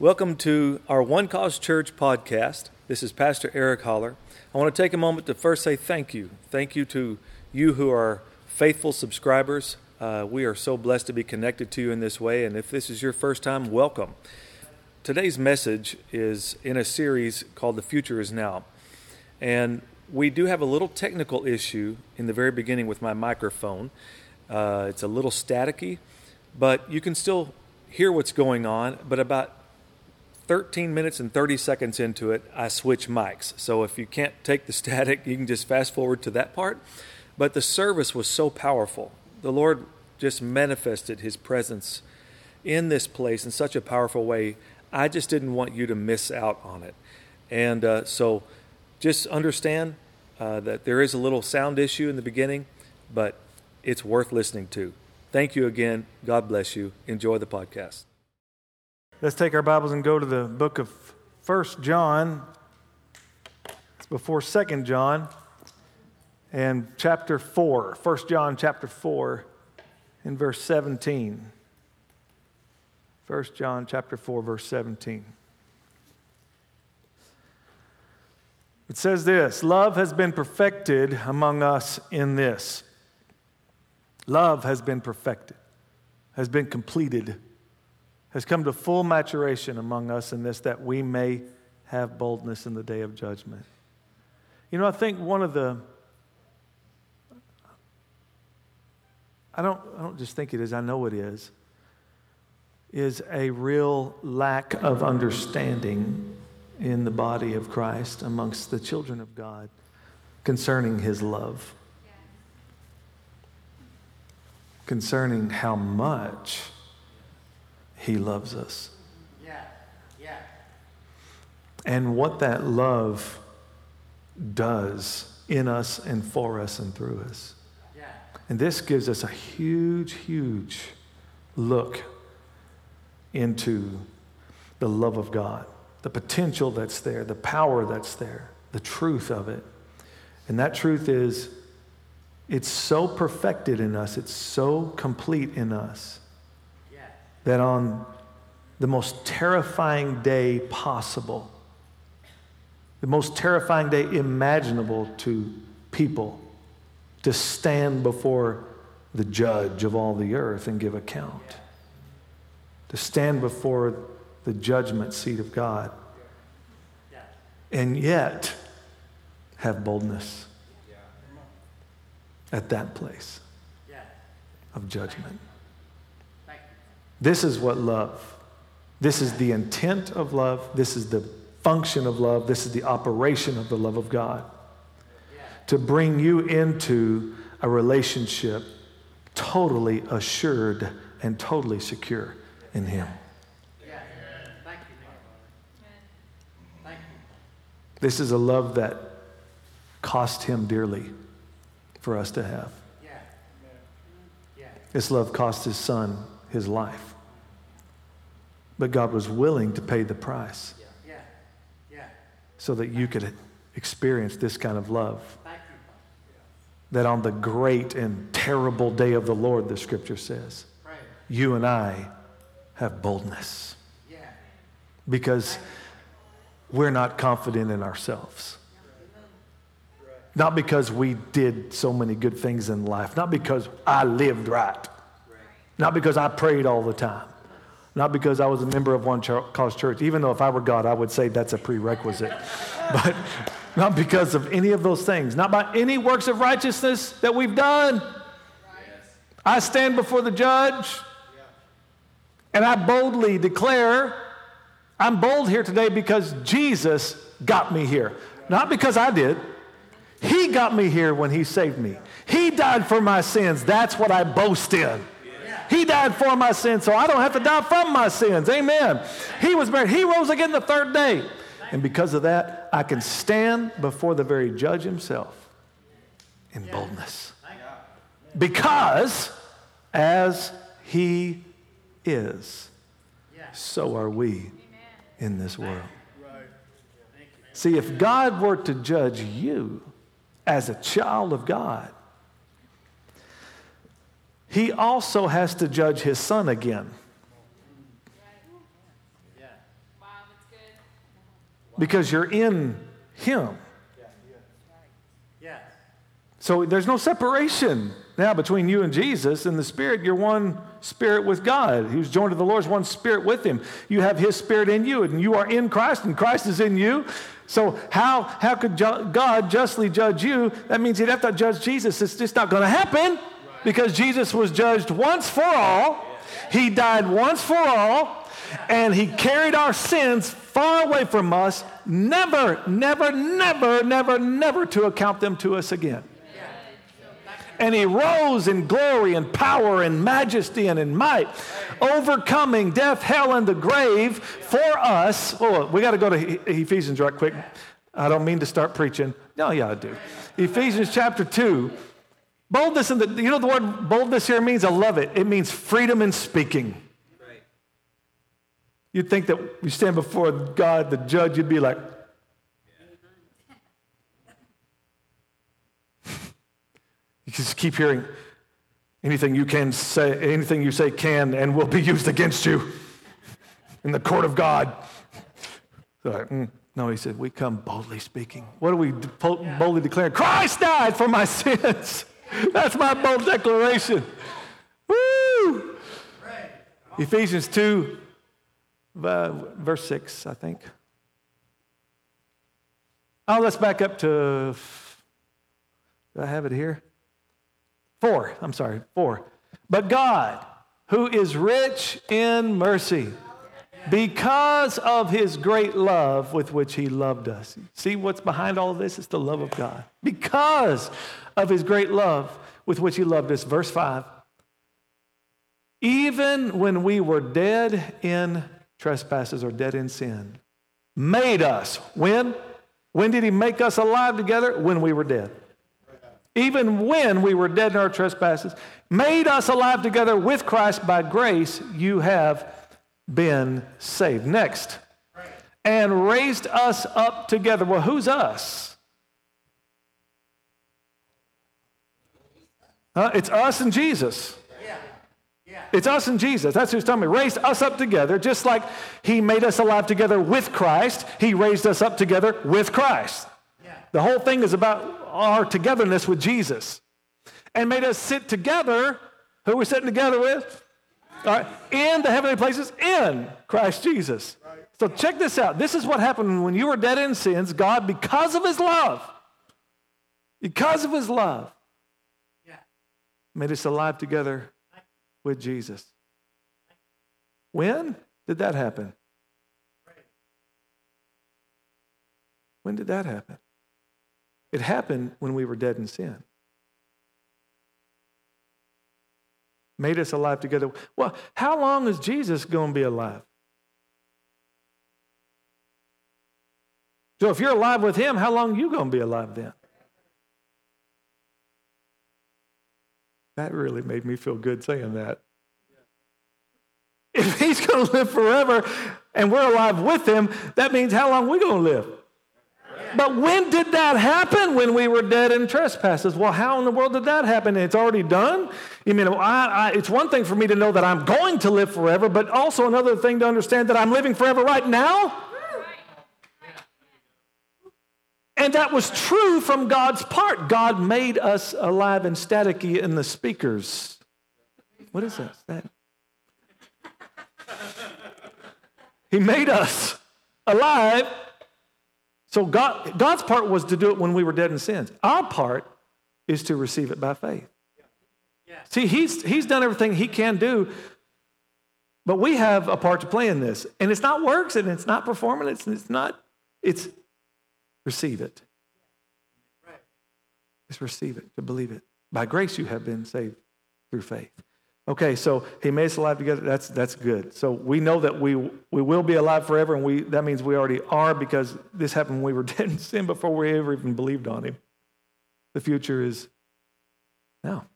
Welcome to our One Cause Church podcast. This is Pastor Eric Holler. I want to take a moment to first say thank you. Thank you to you who are faithful subscribers. Uh, we are so blessed to be connected to you in this way. And if this is your first time, welcome. Today's message is in a series called The Future Is Now. And we do have a little technical issue in the very beginning with my microphone. Uh, it's a little staticky, but you can still hear what's going on. But about 13 minutes and 30 seconds into it, I switch mics. So if you can't take the static, you can just fast forward to that part. But the service was so powerful. The Lord just manifested His presence in this place in such a powerful way I just didn't want you to miss out on it. And uh, so just understand uh, that there is a little sound issue in the beginning, but it's worth listening to. Thank you again. God bless you. Enjoy the podcast. Let's take our Bibles and go to the book of First John. It's before Second John and chapter 4. 1 John chapter 4 in verse 17. 1 John chapter 4 verse 17. It says this, love has been perfected among us in this. Love has been perfected, has been completed, has come to full maturation among us in this that we may have boldness in the day of judgment. You know, I think one of the I don't, I don't just think it is, I know it is is a real lack of understanding in the body of Christ amongst the children of God concerning his love, concerning how much he loves us. Yeah. Yeah. And what that love does in us and for us and through us. Yeah. And this gives us a huge, huge look into the love of God, the potential that's there, the power that's there, the truth of it. And that truth is it's so perfected in us, it's so complete in us that on the most terrifying day possible, the most terrifying day imaginable to people, to stand before the judge of all the earth and give account to stand before the judgment seat of God and yet have boldness at that place of judgment. This is what love, this is the intent of love, this is the function of love, this is the operation of the love of God. To bring you into a relationship totally assured and totally secure in Him. This is a love that cost Him dearly for us to have. This love cost His Son His life. But God was willing to pay the price so that you could experience this kind of love. That on the great and terrible day of the Lord, the scripture says, you and I have boldness. Because we're not confident in ourselves. Not because we did so many good things in life, not because I lived right, not because I prayed all the time, not because I was a member of one cause church, even though if I were God, I would say that's a prerequisite. but not because of any of those things, not by any works of righteousness that we've done. I stand before the judge and I boldly declare I'm bold here today because Jesus got me here. Not because I did. He got me here when He saved me. He died for my sins. That's what I boast in. He died for my sins, so I don't have to die from my sins. Amen. He was buried. He rose again the third day. And because of that, I can stand before the very judge himself in boldness. Because as he is, so are we in this world. See, if God were to judge you as a child of God, he also has to judge his son again. because you're in Him. So there's no separation now between you and Jesus. and the Spirit, you're one spirit with God. Who's joined to the Lord's one spirit with Him. You have His Spirit in you, and you are in Christ, and Christ is in you. So how, how could God justly judge you? That means He'd have to judge Jesus. It's just not going to happen because Jesus was judged once for all. He died once for all and he carried our sins far away from us, never, never, never, never, never to account them to us again. And he rose in glory and power and majesty and in might, overcoming death, hell, and the grave for us. Oh, we got to go to Ephesians right quick. I don't mean to start preaching. No, yeah, I do. Ephesians chapter 2. Boldness in the, you know the word boldness here means? I love it. It means freedom in speaking. You'd think that you stand before God, the judge, you'd be like, you just keep hearing anything you can say, anything you say can and will be used against you in the court of God. Like, mm. No, he said, we come boldly speaking. What are we boldly declaring? Christ died for my sins. That's my bold declaration. Woo! Ephesians 2 uh, verse 6, I think. Oh, let's back up to, do I have it here? Four, I'm sorry, four. But God, who is rich in mercy, because of his great love with which he loved us. See what's behind all this? It's the love of God. Because of his great love with which he loved us. Verse 5. Even when we were dead in trespasses or dead in sin. Made us. When? When did he make us alive together? When we were dead. Even when we were dead in our trespasses, made us alive together with Christ by grace, you have been saved. Next. And raised us up together. Well, who's us? Huh? It's us and Jesus. Yeah. Yeah. It's us and Jesus. That's who's telling me. Raised us up together, just like He made us alive together with Christ. He raised us up together with Christ. Yeah. The whole thing is about our togetherness with Jesus. And made us sit together. Who are we sitting together with? All right, in the heavenly places in Christ Jesus. So check this out. This is what happened when you were dead in sins. God, because of His love, because of His love, made us alive together with Jesus. When did that happen? When did that happen? It happened when we were dead in sin. Made us alive together. Well, how long is Jesus going to be alive? So if you're alive with him, how long are you going to be alive then? That really made me feel good saying that. If he's going to live forever and we're alive with him, that means how long are we going to live? But when did that happen? When we were dead in trespasses. Well, how in the world did that happen? It's already done. You mean I, I, it's one thing for me to know that I'm going to live forever, but also another thing to understand that I'm living forever right now. And that was true from God's part. God made us alive and staticky in the speakers. What is that? that? He made us alive. So God, God's part was to do it when we were dead in sins. Our part is to receive it by faith. See, he's, he's done everything he can do, but we have a part to play in this. And it's not works and it's not performance, it's, it's not, it's receive it. It's receive it, to believe it. By grace you have been saved through faith. Okay, so he made us alive together. That's, that's good. So we know that we, we will be alive forever, and we, that means we already are because this happened when we were dead in sin before we ever even believed on him. The future is now.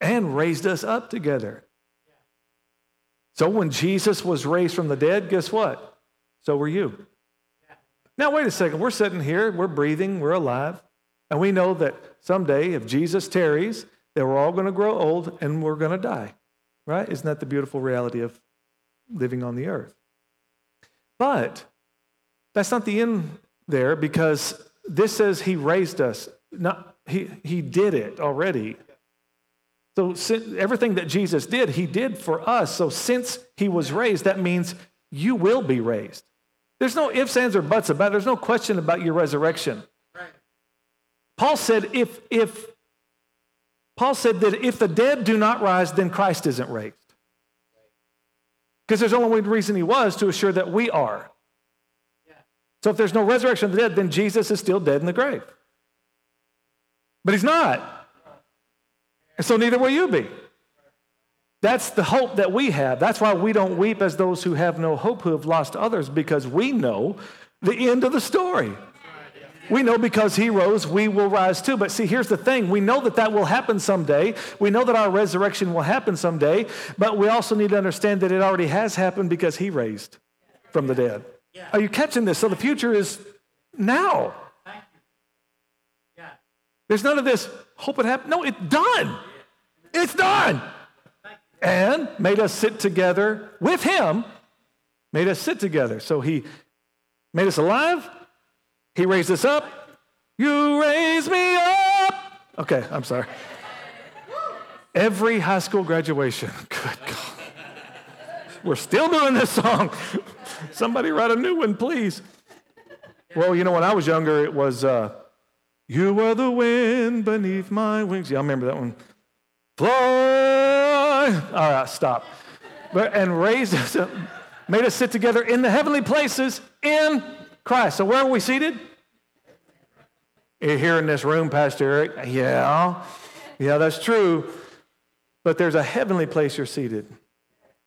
And raised us up together. So when Jesus was raised from the dead, guess what? So were you. Now, wait a second. We're sitting here, we're breathing, we're alive, and we know that someday, if Jesus tarries, that we're all going to grow old and we're going to die. Right? Isn't that the beautiful reality of living on the earth? But That's not the end there because this says he raised us. Not, he, he did it already. So everything that Jesus did, he did for us. So since he was raised, that means you will be raised. There's no ifs, ands, or buts about it. There's no question about your resurrection. Right. Paul said, if, if Paul said that if the dead do not rise, then Christ isn't raised. Because there's only one reason he was to assure that we are. So if there's no resurrection of the dead, then Jesus is still dead in the grave. But he's not. And so neither will you be. That's the hope that we have. That's why we don't weep as those who have no hope, who have lost others, because we know the end of the story. We know because he rose, we will rise too. But see, here's the thing we know that that will happen someday. We know that our resurrection will happen someday, but we also need to understand that it already has happened because he raised from the dead. Are you catching this? So the future is now. There's none of this hope it happens. No, it's done. It's done. And made us sit together with him, made us sit together. So he made us alive, he raised us up. You raise me up. Okay, I'm sorry. Every high school graduation. Good God. We're still doing this song. Somebody write a new one, please. Well, you know, when I was younger, it was uh, You Are the Wind Beneath My Wings. Yeah, I remember that one. Fly. All right, stop. But, and raised us, up, made us sit together in the heavenly places in Christ. So where are we seated? Here in this room, Pastor Eric. Yeah, yeah, that's true. But there's a heavenly place you're seated.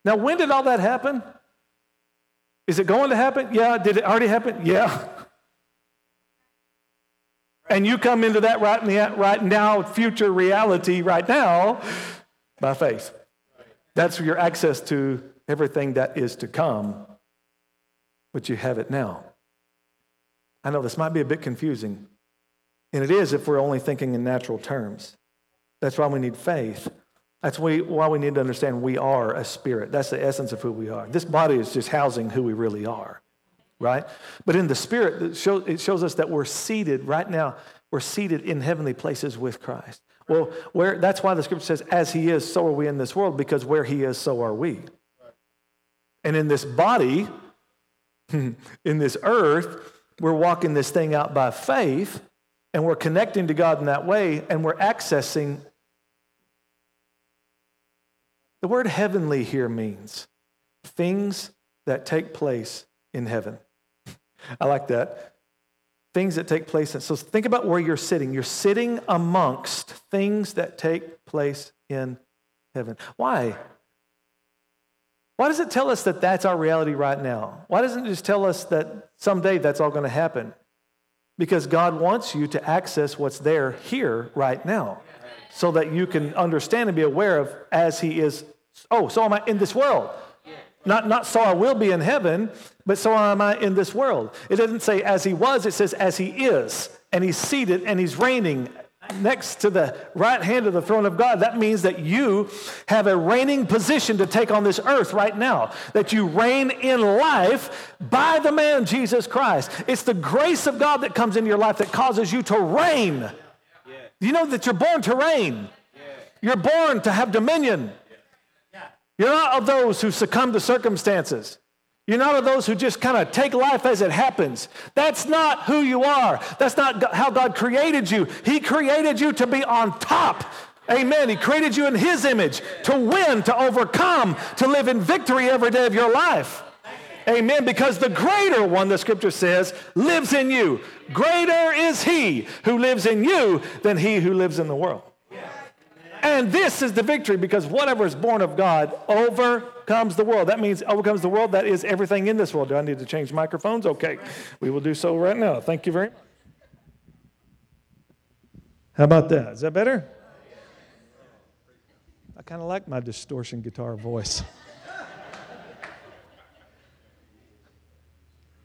Now, when did all that happen? Is it going to happen? Yeah. Did it already happen? Yeah. And you come into that right, right now, future reality right now by faith. That's your access to everything that is to come, but you have it now. I know this might be a bit confusing, and it is if we're only thinking in natural terms. That's why we need faith. That's why we need to understand we are a spirit. That's the essence of who we are. This body is just housing who we really are, right? But in the spirit, it shows, us that we're seated right now, we're seated in heavenly places with Christ. Well, where, that's why the scripture says, as he is, so are we in this world, because where he is, so are we. And in this body, in this earth, we're walking this thing out by faith and we're connecting to God in that way and we're accessing. The word heavenly here means things that take place in heaven. I like that. Things that take place. In, so think about where you're sitting. You're sitting amongst things that take place in heaven. Why? Why does it tell us that that's our reality right now? Why doesn't it just tell us that someday that's all going to happen? Because God wants you to access what's there here right now so that you can understand and be aware of as He is. Oh, so am I in this world. Not, not so I will be in heaven, but so am I in this world. It doesn't say as He was, it says as He is. And He's seated and He's reigning next to the right hand of the throne of God, that means that you have a reigning position to take on this earth right now. That you reign in life by the man Jesus Christ. It's the grace of God that comes into your life that causes you to reign. You know that you're born to reign, you're born to have dominion. You're not of those who succumb to circumstances. You're not of those who just kind of take life as it happens. That's not who you are. That's not how God created you. He created you to be on top. Amen. He created you in His image to win, to overcome, to live in victory every day of your life. Amen. Because the greater one, the scripture says, lives in you. Greater is He who lives in you than He who lives in the world. And this is the victory because whatever is born of God overcomes the world. That means overcomes the world. That is everything in this world. Do I need to change microphones? Okay. We will do so right now. Thank you very much. How about that? Is that better? I kind of like my distortion guitar voice.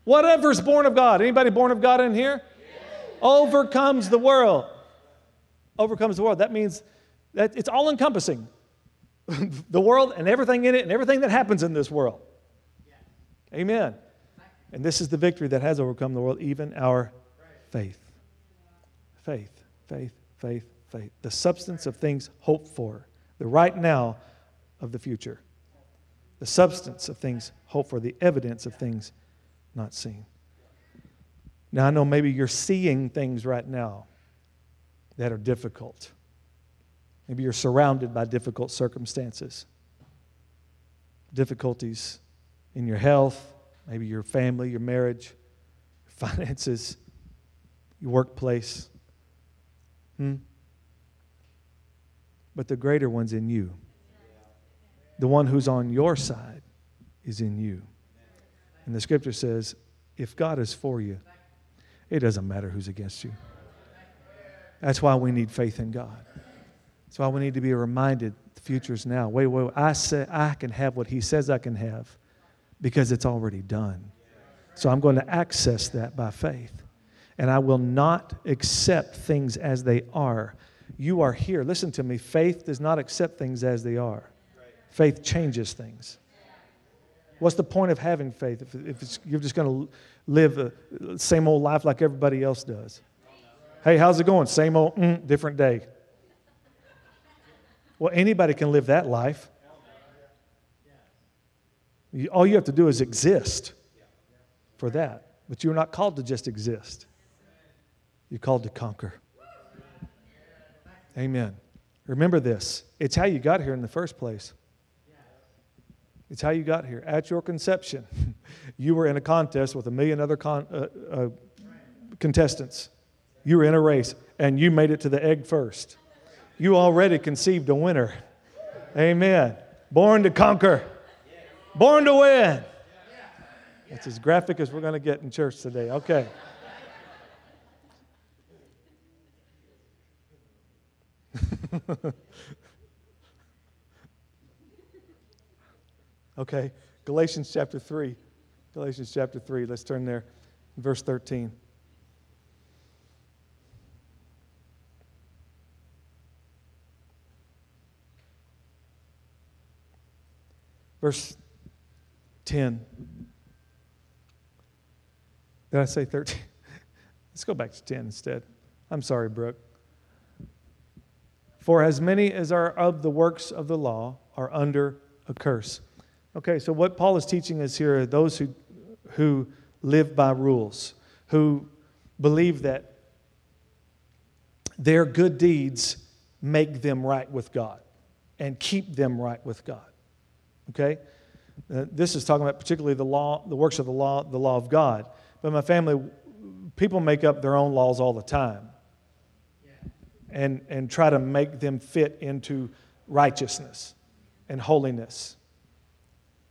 Whatever's born of God. Anybody born of God in here? Overcomes the world. Overcomes the world. That means that it's all encompassing the world and everything in it and everything that happens in this world. Amen. And this is the victory that has overcome the world, even our faith. Faith, faith, faith, faith. The substance of things hoped for, the right now of the future. The substance of things hoped for, the evidence of things not seen. Now, I know maybe you're seeing things right now that are difficult. Maybe you're surrounded by difficult circumstances, difficulties in your health, maybe your family, your marriage, your finances, your workplace. Hmm? But the greater one's in you. The one who's on your side is in you. And the scripture says, if God is for you, it doesn't matter who's against you. That's why we need faith in God. That's why we need to be reminded the future is now. Wait, wait, wait. I say I can have what He says I can have because it's already done. So I'm going to access that by faith. And I will not accept things as they are. You are here. Listen to me. Faith does not accept things as they are, faith changes things. What's the point of having faith if, if you're just going to live the same old life like everybody else does? Hey, how's it going? Same old, mm, different day. Well, anybody can live that life. All you have to do is exist for that. But you're not called to just exist, you're called to conquer. Amen. Remember this it's how you got here in the first place. It's how you got here. At your conception, you were in a contest with a million other con- uh, uh, contestants. You were in a race, and you made it to the egg first. You already conceived a winner. Amen. Born to conquer, born to win. That's as graphic as we're going to get in church today. Okay. okay, Galatians chapter 3. Galatians chapter 3. Let's turn there. Verse 13. Verse 10. Did I say 13? Let's go back to 10 instead. I'm sorry, Brooke. For as many as are of the works of the law are under a curse. Okay, so what Paul is teaching us here are those who, who live by rules, who believe that their good deeds make them right with God and keep them right with God. Okay? Uh, this is talking about particularly the law, the works of the law, the law of God. But my family, people make up their own laws all the time and, and try to make them fit into righteousness and holiness.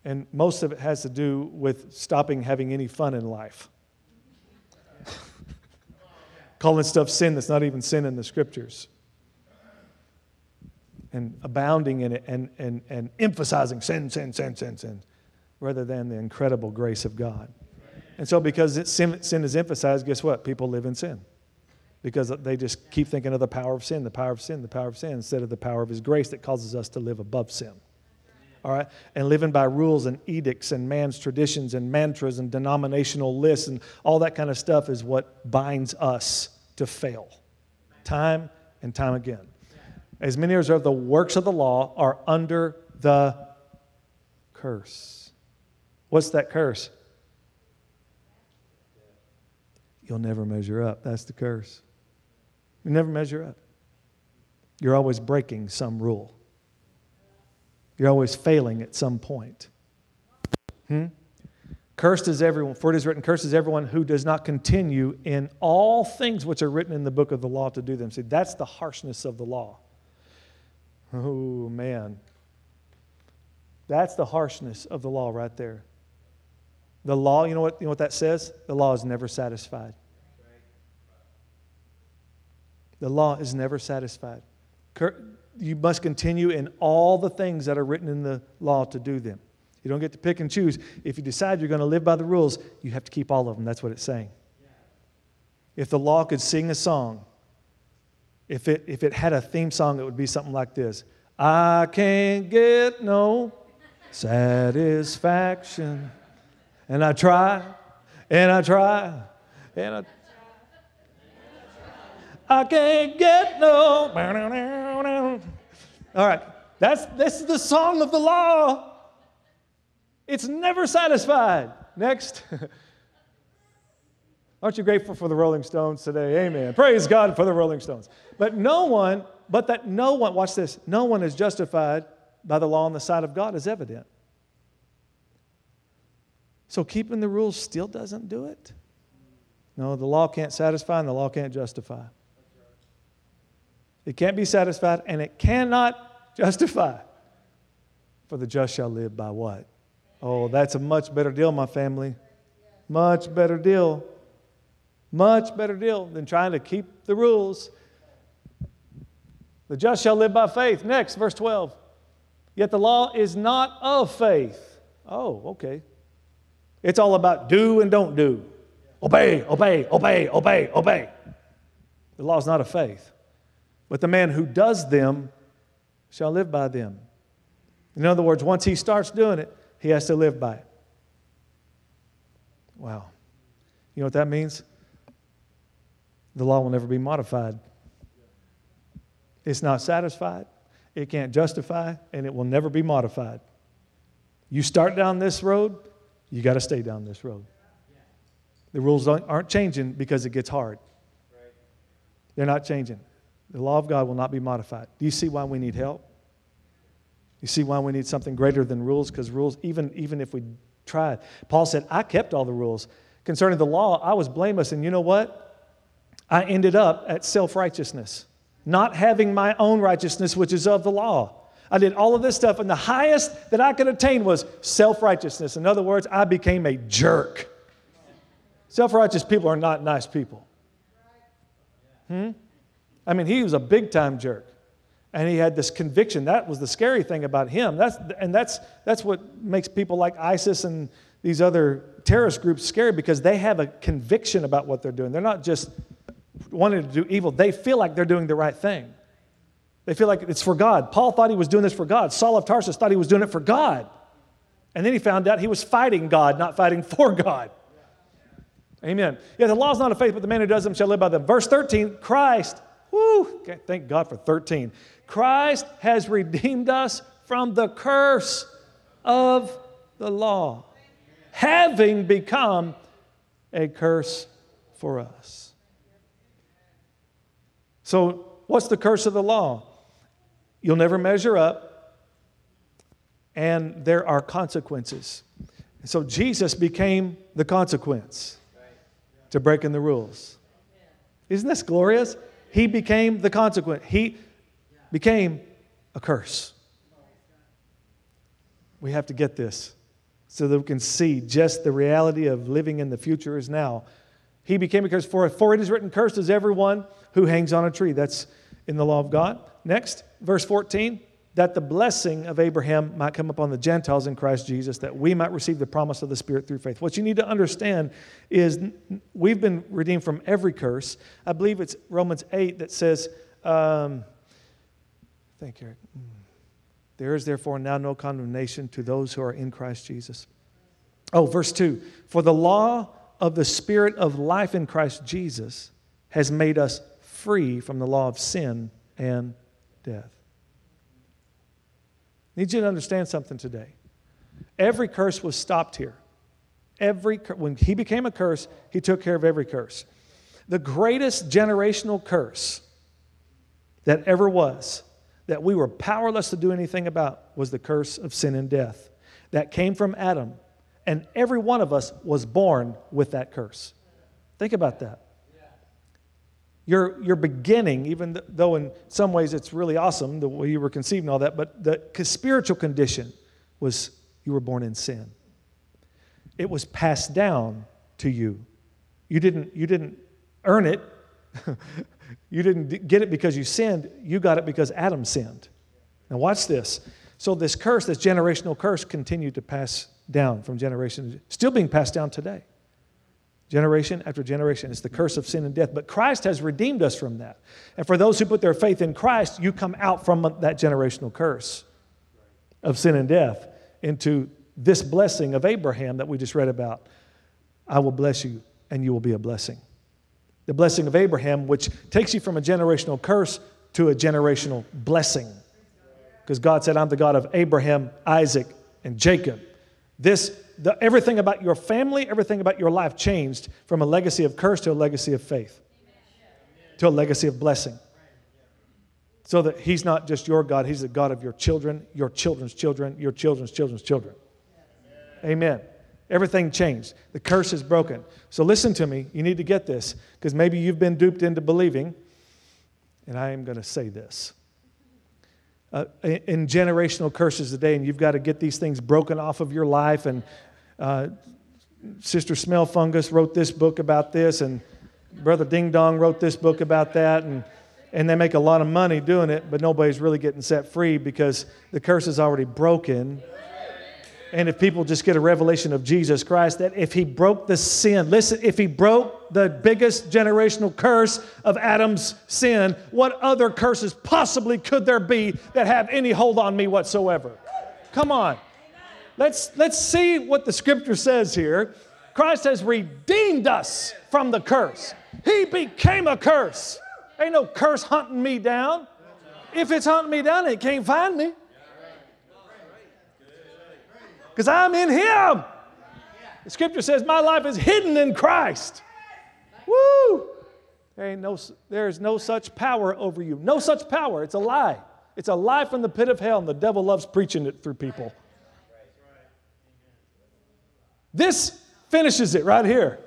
And most of it has to do with stopping having any fun in life. Calling stuff sin that's not even sin in the scriptures and abounding in it and, and, and emphasizing sin, sin, sin, sin, sin, rather than the incredible grace of God. And so, because it, sin, sin is emphasized, guess what? People live in sin. Because they just keep thinking of the power of sin, the power of sin, the power of sin, instead of the power of His grace that causes us to live above sin. All right? And living by rules and edicts and man's traditions and mantras and denominational lists and all that kind of stuff is what binds us to fail time and time again as many as are the works of the law are under the curse. What's that curse? You'll never measure up. That's the curse. You never measure up. You're always breaking some rule. You're always failing at some point. Hmm? Cursed is everyone, for it is written, cursed is everyone who does not continue in all things which are written in the book of the law to do them. See, that's the harshness of the law. Oh, man. That's the harshness of the law right there. The law, you know what, you know what that says? The law is never satisfied. The law is never satisfied. You must continue in all the things that are written in the law to do them. You don't get to pick and choose. If you decide you're going to live by the rules, you have to keep all of them. That's what it's saying. If the law could sing a song, if it, if it had a theme song, it would be something like this I can't get no satisfaction. And I try and I try, and I. I can't get no. All right, that's this is the song of the law. It's never satisfied. Next. Aren't you grateful for the Rolling Stones today? Amen. Praise God for the Rolling Stones. But no one, but that no one, watch this, no one is justified by the law on the side of God is evident. So keeping the rules still doesn't do it? No, the law can't satisfy and the law can't justify. It can't be satisfied and it cannot justify. For the just shall live by what? Oh, that's a much better deal, my family. Much better deal. Much better deal than trying to keep the rules. The just shall live by faith. Next, verse 12. Yet the law is not of faith. Oh, okay. It's all about do and don't do. Obey, obey, obey, obey, obey. The law is not of faith. But the man who does them shall live by them. In other words, once he starts doing it, he has to live by it. Wow. You know what that means? The law will never be modified. It's not satisfied, it can't justify, and it will never be modified. You start down this road, you got to stay down this road. The rules aren't changing because it gets hard. They're not changing. The law of God will not be modified. Do you see why we need help? You see why we need something greater than rules? Because rules, even, even if we tried, Paul said, I kept all the rules. Concerning the law, I was blameless. And you know what? I ended up at self righteousness, not having my own righteousness, which is of the law. I did all of this stuff, and the highest that I could attain was self righteousness. In other words, I became a jerk. Self righteous people are not nice people. Hmm? I mean, he was a big time jerk. And he had this conviction. That was the scary thing about him. That's, and that's, that's what makes people like ISIS and these other terrorist groups scary because they have a conviction about what they're doing. They're not just wanting to do evil, they feel like they're doing the right thing. They feel like it's for God. Paul thought he was doing this for God. Saul of Tarsus thought he was doing it for God. And then he found out he was fighting God, not fighting for God. Amen. Yeah, the law is not of faith, but the man who does them shall live by them. Verse 13, Christ, whoo, thank God for 13. Christ has redeemed us from the curse of the law, having become a curse for us. So, what's the curse of the law? You'll never measure up, and there are consequences. So, Jesus became the consequence to breaking the rules. Isn't this glorious? He became the consequence. He became a curse. We have to get this so that we can see just the reality of living in the future is now. He became a curse. For, for it is written, Cursed is everyone who hangs on a tree. That's in the law of God. Next, verse 14 that the blessing of Abraham might come upon the Gentiles in Christ Jesus, that we might receive the promise of the Spirit through faith. What you need to understand is we've been redeemed from every curse. I believe it's Romans 8 that says, um, thank you. Mm. There is therefore now no condemnation to those who are in Christ Jesus. Oh, verse 2 For the law of the Spirit of life in Christ Jesus has made us free from the law of sin and death. I need you to understand something today. Every curse was stopped here. Every when he became a curse, he took care of every curse. The greatest generational curse that ever was, that we were powerless to do anything about, was the curse of sin and death. That came from Adam, and every one of us was born with that curse. Think about that. Your, your beginning, even though in some ways it's really awesome the way you were conceived and all that, but the spiritual condition was you were born in sin. It was passed down to you. You didn't, you didn't earn it. you didn't get it because you sinned. You got it because Adam sinned. Now, watch this. So, this curse, this generational curse, continued to pass down from generation, to generation, still being passed down today generation after generation. It's the curse of sin and death. But Christ has redeemed us from that. And for those who put their faith in Christ, you come out from that generational curse of sin and death into this blessing of Abraham that we just read about. I will bless you, and you will be a blessing. The blessing of Abraham, which takes you from a generational curse to a generational blessing. Because God said, I'm the God of Abraham, Isaac, and Jacob. This, the, everything about your family, everything about your life changed from a legacy of curse to a legacy of faith, to a legacy of blessing. So that He's not just your God, He's the God of your children, your children's children, your children's children's children. Amen. Everything changed. The curse is broken. So listen to me. You need to get this because maybe you've been duped into believing, and I am going to say this. Uh, in generational curses today, and you've got to get these things broken off of your life. And uh, Sister Smell Fungus wrote this book about this, and Brother Ding Dong wrote this book about that, and and they make a lot of money doing it, but nobody's really getting set free because the curse is already broken and if people just get a revelation of Jesus Christ, that if he broke the sin, listen, if he broke the biggest generational curse of Adam's sin, what other curses possibly could there be that have any hold on me whatsoever? Come on. Let's, let's see what the scripture says here. Christ has redeemed us from the curse. He became a curse. Ain't no curse hunting me down. If it's hunting me down, it can't find me because I'm in Him. The scripture says, My life is hidden in Christ. Woo! There, ain't no, there is no such power over you. No such power. It's a lie. It's a lie from the pit of hell, and the devil loves preaching it through people. This finishes it right here.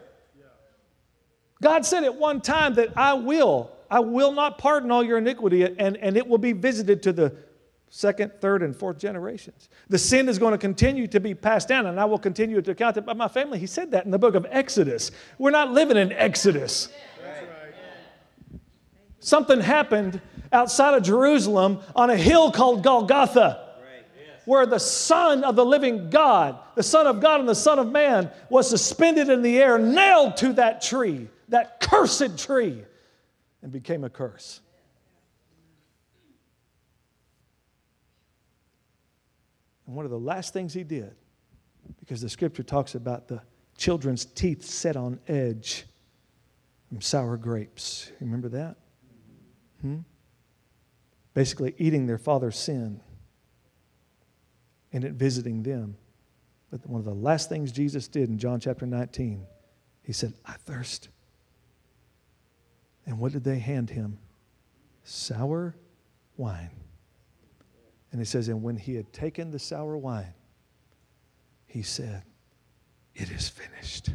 God said at one time that I will, I will not pardon all your iniquity, and, and it will be visited to the second, third, and fourth generations. The sin is going to continue to be passed down, and I will continue to count it by my family. He said that in the book of Exodus. We're not living in Exodus. Something happened outside of Jerusalem on a hill called Golgotha, where the Son of the living God, the Son of God and the Son of Man, was suspended in the air, nailed to that tree, that cursed tree, and became a curse. And one of the last things he did, because the scripture talks about the children's teeth set on edge from sour grapes. Remember that? Hmm? Basically, eating their father's sin and it visiting them. But one of the last things Jesus did in John chapter 19, he said, I thirst. And what did they hand him? Sour wine. And he says, And when he had taken the sour wine, he said, It is finished.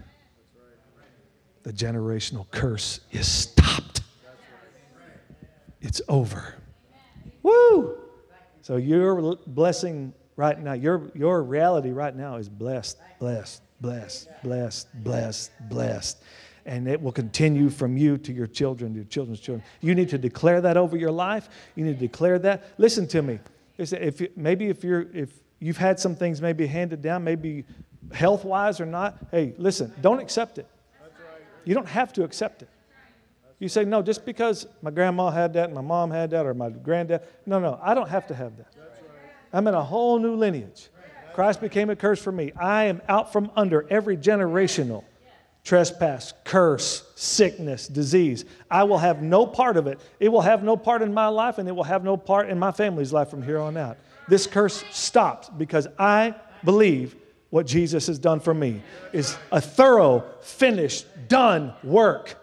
The generational curse is stopped. It's over. Woo! So your blessing right now, your, your reality right now is blessed, blessed, blessed, blessed, blessed, blessed. And it will continue from you to your children, to your children's children. You need to declare that over your life. You need to declare that. Listen to me. If maybe if you're if you've had some things maybe handed down, maybe health wise or not, hey, listen, don't accept it. You don't have to accept it. You say, no, just because my grandma had that and my mom had that or my granddad. No, no, I don't have to have that. I'm in a whole new lineage. Christ became a curse for me. I am out from under every generational trespass, curse, sickness, disease. I will have no part of it. It will have no part in my life, and it will have no part in my family's life from here on out. This curse stops because I believe what Jesus has done for me is a thorough, finished, done work.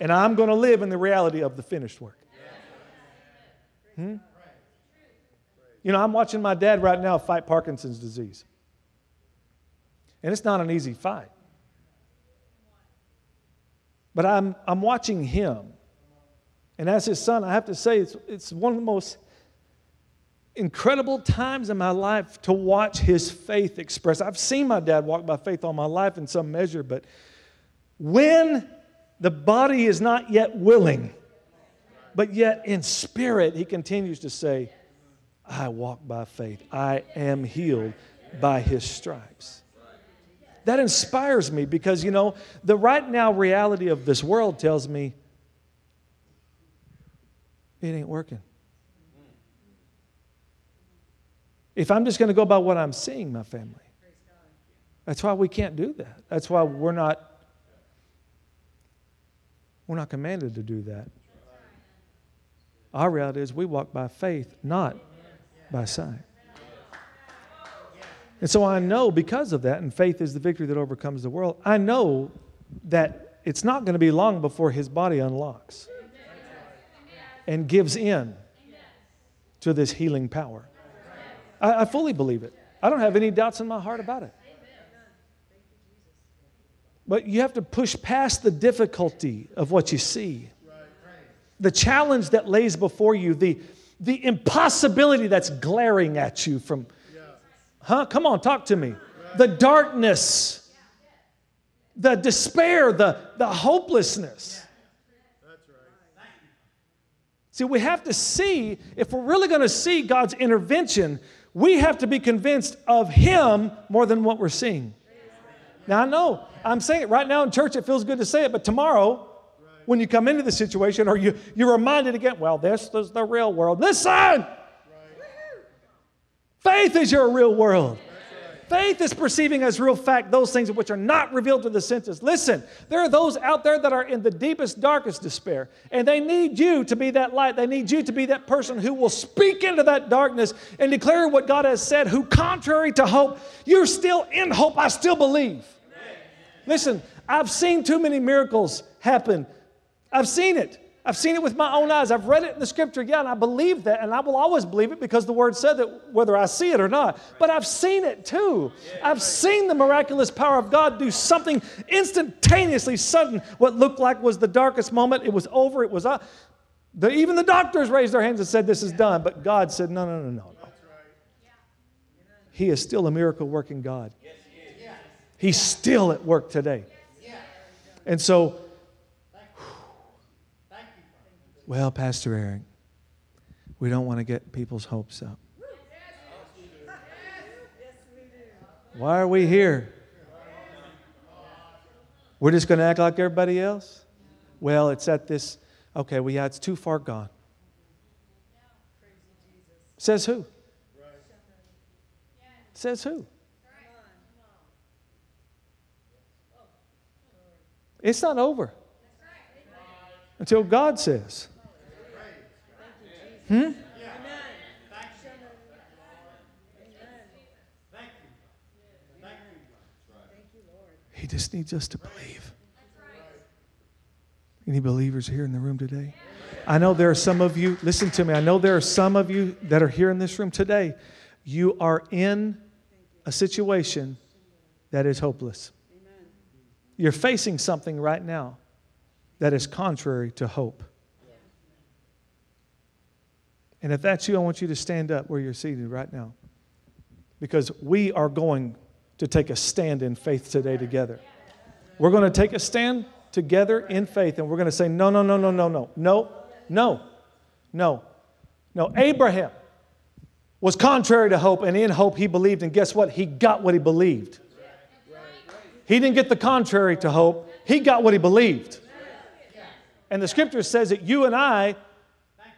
And I'm going to live in the reality of the finished work. Hmm? You know, I'm watching my dad right now fight Parkinson's disease. And it's not an easy fight. But I'm, I'm watching him. And as his son, I have to say, it's, it's one of the most incredible times in my life to watch his faith expressed. I've seen my dad walk by faith all my life in some measure, but when the body is not yet willing, but yet in spirit, he continues to say, I walk by faith. I am healed by his stripes that inspires me because, you know, the right now reality of this world tells me it ain't working. If I'm just going to go by what I'm seeing, my family, that's why we can't do that. That's why we're not We're not commanded to do that. Our reality is we walk by faith, not by sight. And so I know because of that, and faith is the victory that overcomes the world, I know that it's not going to be long before his body unlocks and gives in to this healing power. I, I fully believe it. I don't have any doubts in my heart about it. But you have to push past the difficulty of what you see, the challenge that lays before you, the, the impossibility that's glaring at you from, huh? Come on, talk to me. The darkness, the despair, the, the hopelessness. See, we have to see, if we're really going to see God's intervention, we have to be convinced of Him more than what we're seeing. Now, I know I'm saying it right now in church, it feels good to say it, but tomorrow, when you come into the situation or you, you're reminded again, well, this is the real world. Listen! Faith is your real world. Faith is perceiving as real fact those things which are not revealed to the senses. Listen, there are those out there that are in the deepest, darkest despair, and they need you to be that light. They need you to be that person who will speak into that darkness and declare what God has said, who, contrary to hope, you're still in hope. I still believe. Listen, I've seen too many miracles happen. I've seen it. I've seen it with my own eyes. I've read it in the scripture, yeah, and I believe that, and I will always believe it because the word said that whether I see it or not. But I've seen it too. I've seen the miraculous power of God do something instantaneously sudden. What looked like was the darkest moment, it was over, it was up. The, even the doctors raised their hands and said, This is done. But God said, No, no, no, no, no. He is still a miracle working God. He's still at work today. And so, well, Pastor Eric, we don't want to get people's hopes up. Why are we here? We're just going to act like everybody else? Well, it's at this, okay, well, yeah, it's too far gone. Says who? Says who? It's not over until God says. Hmm? He just needs us to believe. Any believers here in the room today? I know there are some of you, listen to me, I know there are some of you that are here in this room today. You are in a situation that is hopeless. You're facing something right now that is contrary to hope. And if that's you, I want you to stand up where you're seated right now. Because we are going to take a stand in faith today together. We're going to take a stand together in faith and we're going to say, no, no, no, no, no, no, no, no, no, no. Abraham was contrary to hope, and in hope he believed, and guess what? He got what he believed. He didn't get the contrary to hope, he got what he believed. And the scripture says that you and I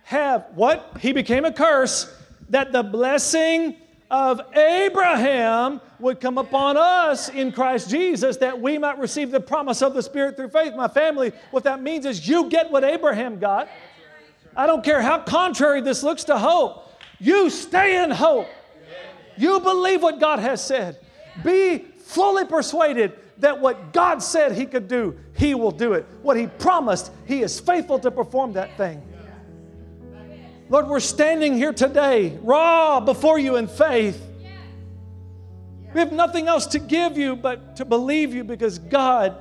have what? He became a curse that the blessing of Abraham would come upon us in Christ Jesus that we might receive the promise of the Spirit through faith. My family, what that means is you get what Abraham got. I don't care how contrary this looks to hope, you stay in hope. You believe what God has said. Be fully persuaded that what God said He could do, He will do it. What He promised, He is faithful to perform that thing. Lord, we're standing here today, raw before you in faith. We have nothing else to give you but to believe you because God,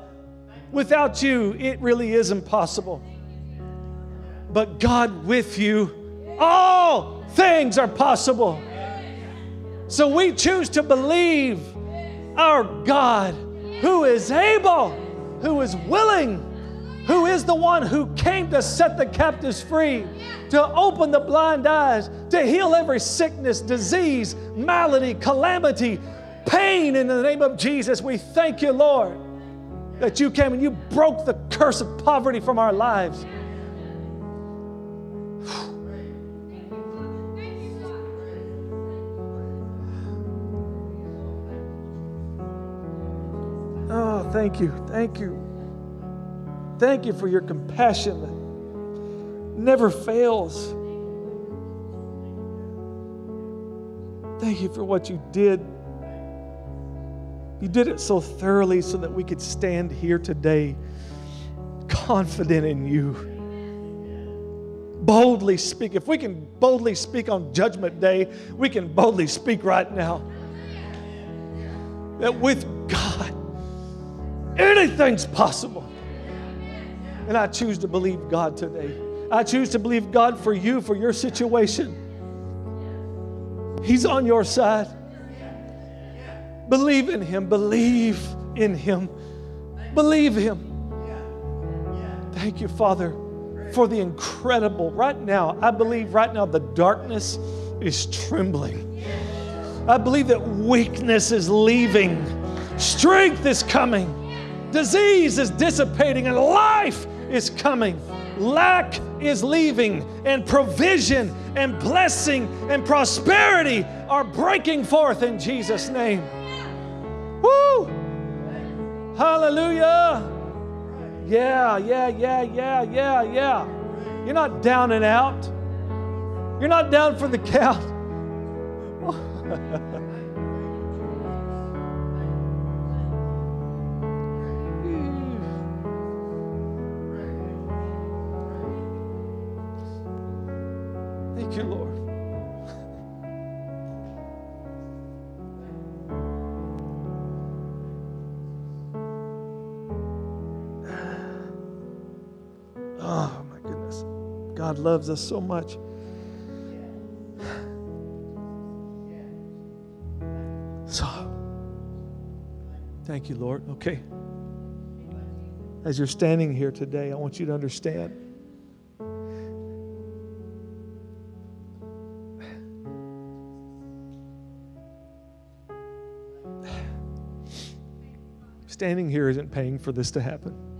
without you, it really is impossible. But God, with you, all things are possible. So we choose to believe our God who is able, who is willing, who is the one who came to set the captives free, to open the blind eyes, to heal every sickness, disease, malady, calamity, pain in the name of Jesus. We thank you, Lord, that you came and you broke the curse of poverty from our lives. Oh, thank you. Thank you. Thank you for your compassion that never fails. Thank you for what you did. You did it so thoroughly so that we could stand here today confident in you. Boldly speak. If we can boldly speak on Judgment Day, we can boldly speak right now. That with God, anything's possible. And I choose to believe God today. I choose to believe God for you, for your situation. He's on your side. Believe in Him. Believe in Him. Believe Him. Thank you, Father, for the incredible. Right now, I believe right now the darkness is trembling. I believe that weakness is leaving, strength is coming, disease is dissipating, and life is coming. Lack is leaving, and provision and blessing and prosperity are breaking forth in Jesus' name. Woo! Hallelujah! Yeah, yeah, yeah, yeah, yeah, yeah. You're not down and out. You're not down for the count. Oh, my goodness. God loves us so much. So, thank you, Lord. Okay. As you're standing here today, I want you to understand. Standing here isn't paying for this to happen.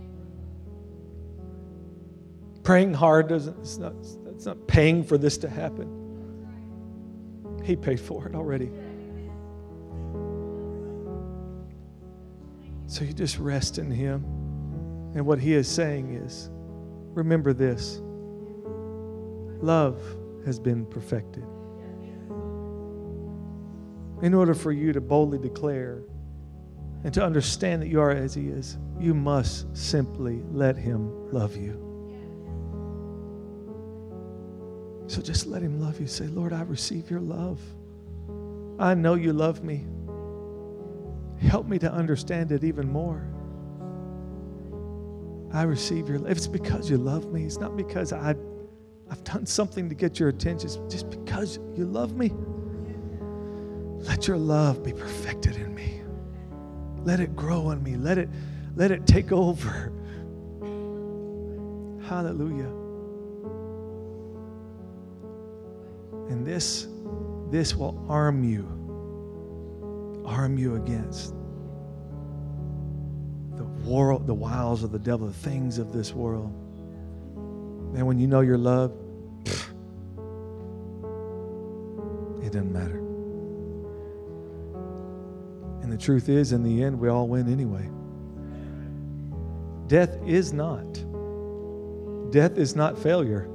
Praying hard doesn't, it's not, it's not paying for this to happen. He paid for it already. So you just rest in Him. And what He is saying is remember this love has been perfected. In order for you to boldly declare and to understand that you are as He is, you must simply let Him love you. So just let Him love you. Say, Lord, I receive your love. I know you love me. Help me to understand it even more. I receive your love. It's because you love me. It's not because I, I've done something to get your attention. It's just because you love me. Let your love be perfected in me. Let it grow on me. Let it, let it take over. Hallelujah. And this, this will arm you, arm you against the world, the wiles of the devil, the things of this world. And when you know your love, it doesn't matter. And the truth is, in the end, we all win anyway. Death is not. Death is not failure.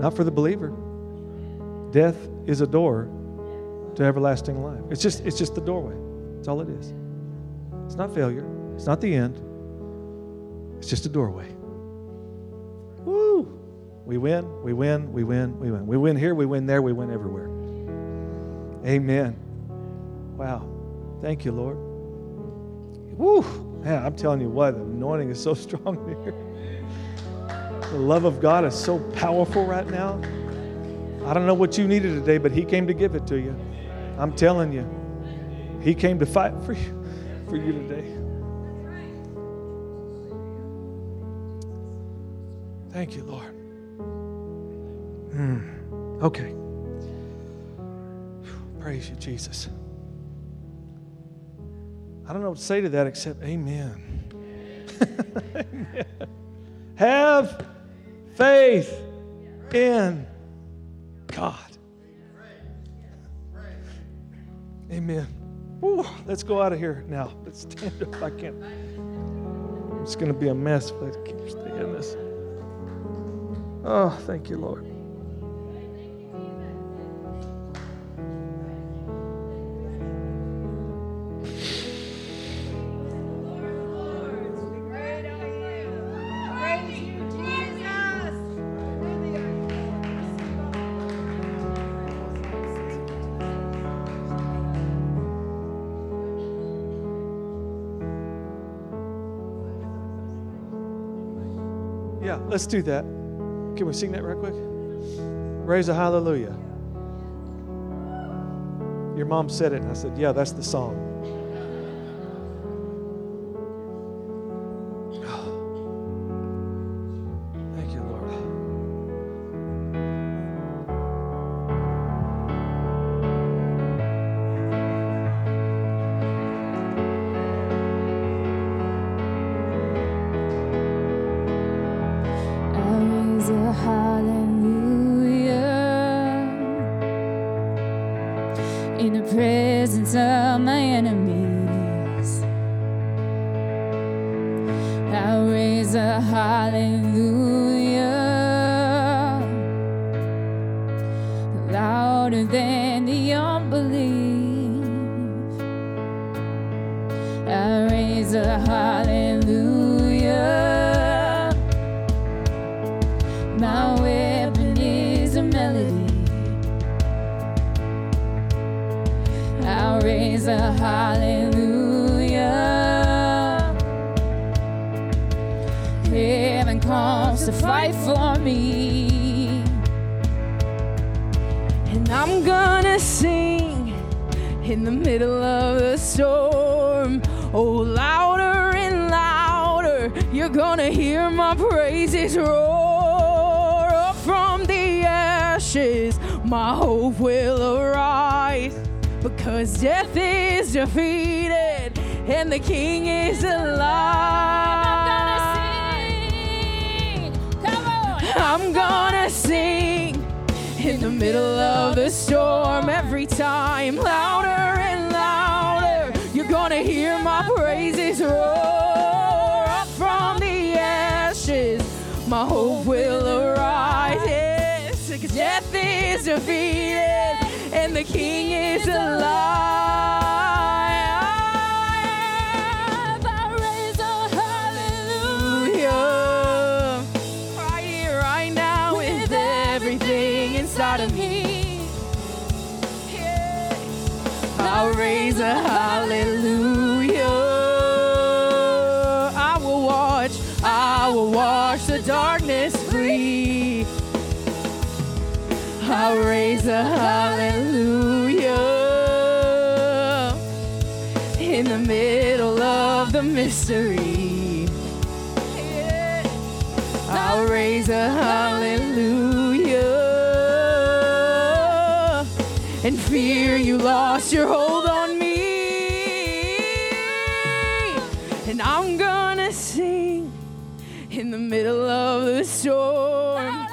Not for the believer. Death is a door to everlasting life. It's just, it's just the doorway. That's all it is. It's not failure. It's not the end. It's just a doorway. Woo! We win, we win, we win, we win. We win here, we win there, we win everywhere. Amen. Wow. Thank you, Lord. Woo! Man, I'm telling you what, the anointing is so strong here. The love of God is so powerful right now. I don't know what you needed today, but He came to give it to you. I'm telling you. He came to fight for you, for you today. Thank you, Lord. Mm. Okay. Praise you, Jesus. I don't know what to say to that except amen. amen. Have faith in God. Amen. Ooh, let's go out of here now. Let's stand up. I can't. It's going to be a mess if I keep staying in this. Oh, thank you, Lord. Let's do that. Can we sing that real quick? Raise a hallelujah. Your mom said it, and I said, Yeah, that's the song. harder than the unbelief. I raise a hallelujah. My weapon is a melody. I raise a hallelujah. Heaven comes to fight for me. I'm gonna sing in the middle of the storm. Oh, louder and louder, you're gonna hear my praises roar. Up from the ashes, my hope will arise. Because death is defeated and the King is alive. I'm gonna sing. I'm gonna sing in the middle of the storm every time louder and louder you're gonna hear my praises roar up from the ashes. My hope will arise. Death is defeated and the king is alive. Mystery. I'll watch, I will wash the darkness free. I'll raise a hallelujah. In the middle of the misery. Raise a hallelujah. And fear you lost your hold And I'm gonna sing in the middle of the storm.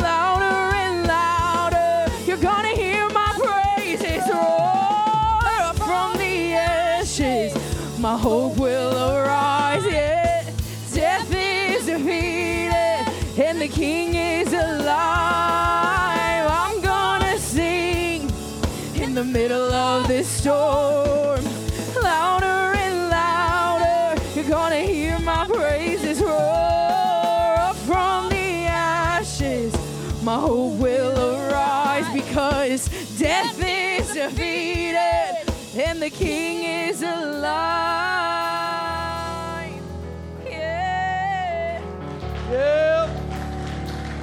Louder and louder, you're gonna hear my praises roar from the ashes. My hope will arise. Yeah, death is defeated and the King is alive. I'm gonna sing in the middle of this storm, and the King is alive. Yeah. Yep.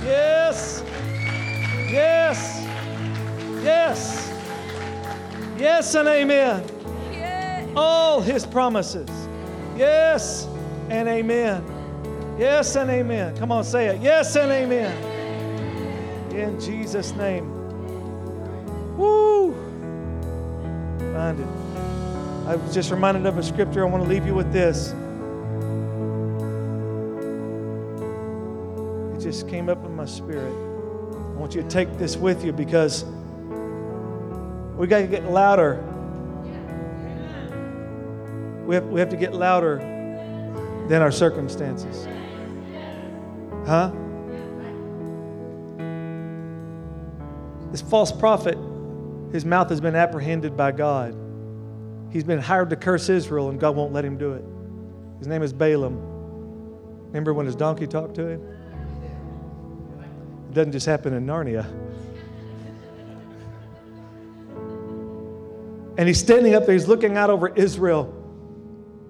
Yes. Yes. Yes. Yes and amen. Yeah. All his promises. Yes and amen. Yes and amen. Come on, say it. Yes and amen. In Jesus' name. Woo! It. I was just reminded of a scripture. I want to leave you with this. It just came up in my spirit. I want you to take this with you because we got to get louder. We have, we have to get louder than our circumstances. Huh? This false prophet, his mouth has been apprehended by God. He's been hired to curse Israel, and God won't let him do it. His name is Balaam. Remember when his donkey talked to him? It doesn't just happen in Narnia. And he's standing up there, he's looking out over Israel,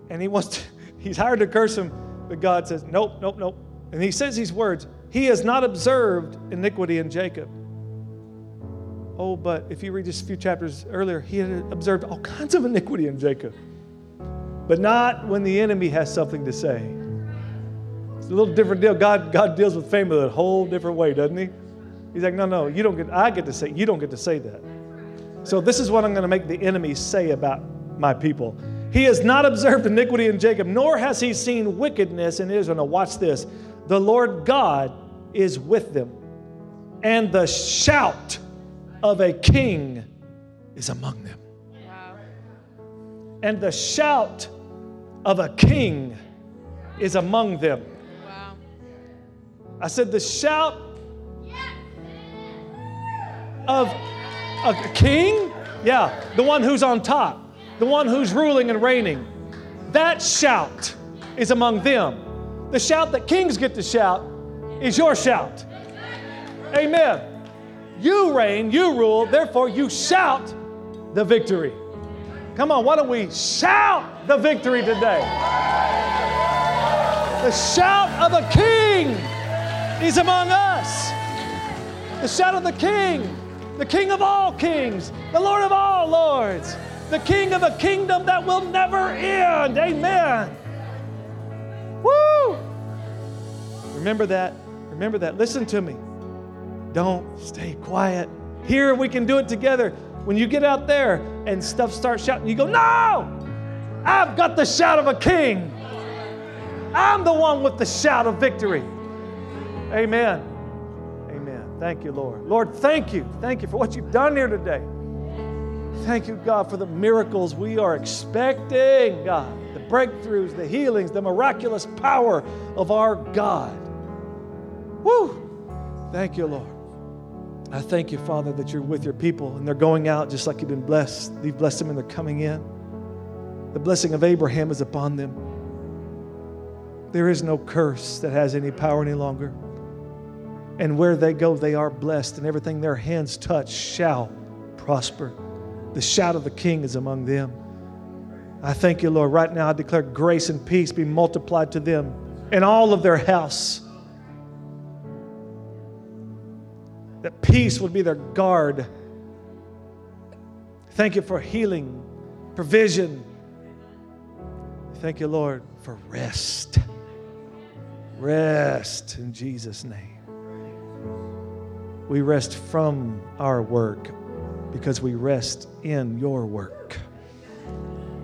and he wants to, he's hired to curse him, but God says, Nope, nope, nope. And he says these words He has not observed iniquity in Jacob. Oh, but if you read just a few chapters earlier, he had observed all kinds of iniquity in Jacob, but not when the enemy has something to say. It's a little different deal. God, God deals with fame in a whole different way, doesn't he? He's like, no, no, you don't get, I get to say, you don't get to say that. So this is what I'm going to make the enemy say about my people. He has not observed iniquity in Jacob, nor has he seen wickedness in Israel. Now watch this. The Lord God is with them, and the shout of a king is among them. Wow. And the shout of a king is among them. Wow. I said, the shout of a king? Yeah, the one who's on top, the one who's ruling and reigning. That shout is among them. The shout that kings get to shout is your shout. Amen. You reign, you rule, therefore you shout the victory. Come on, why don't we shout the victory today? The shout of a king is among us. The shout of the king the King of all kings, the Lord of all lords, the King of a kingdom that will never end. Amen. Woo! Remember that. Remember that. Listen to me. Don't stay quiet. Here we can do it together. When you get out there and stuff starts shouting, you go, No! I've got the shout of a king. I'm the one with the shout of victory. Amen. Amen. Thank you, Lord. Lord, thank you. Thank you for what you've done here today. Thank you, God, for the miracles we are expecting, God. The breakthroughs, the healings, the miraculous power of our God. Woo! Thank you, Lord. I thank you, Father, that you're with your people and they're going out just like you've been blessed. You've blessed them and they're coming in. The blessing of Abraham is upon them. There is no curse that has any power any longer. And where they go, they are blessed, and everything their hands touch shall prosper. The shout of the king is among them. I thank you, Lord. Right now, I declare grace and peace be multiplied to them in all of their house. That peace would be their guard. Thank you for healing, provision. Thank you, Lord, for rest. Rest in Jesus' name. We rest from our work because we rest in your work.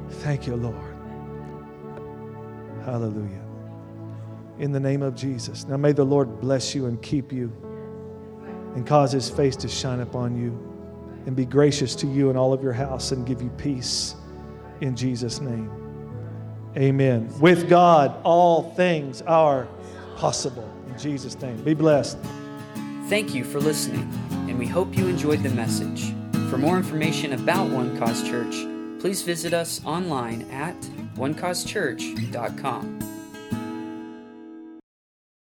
Thank you, Lord. Hallelujah. In the name of Jesus. Now may the Lord bless you and keep you and cause his face to shine upon you and be gracious to you and all of your house and give you peace in Jesus' name. Amen. With God, all things are possible. In Jesus' name. Be blessed. Thank you for listening, and we hope you enjoyed the message. For more information about One Cause Church, please visit us online at onecausechurch.com.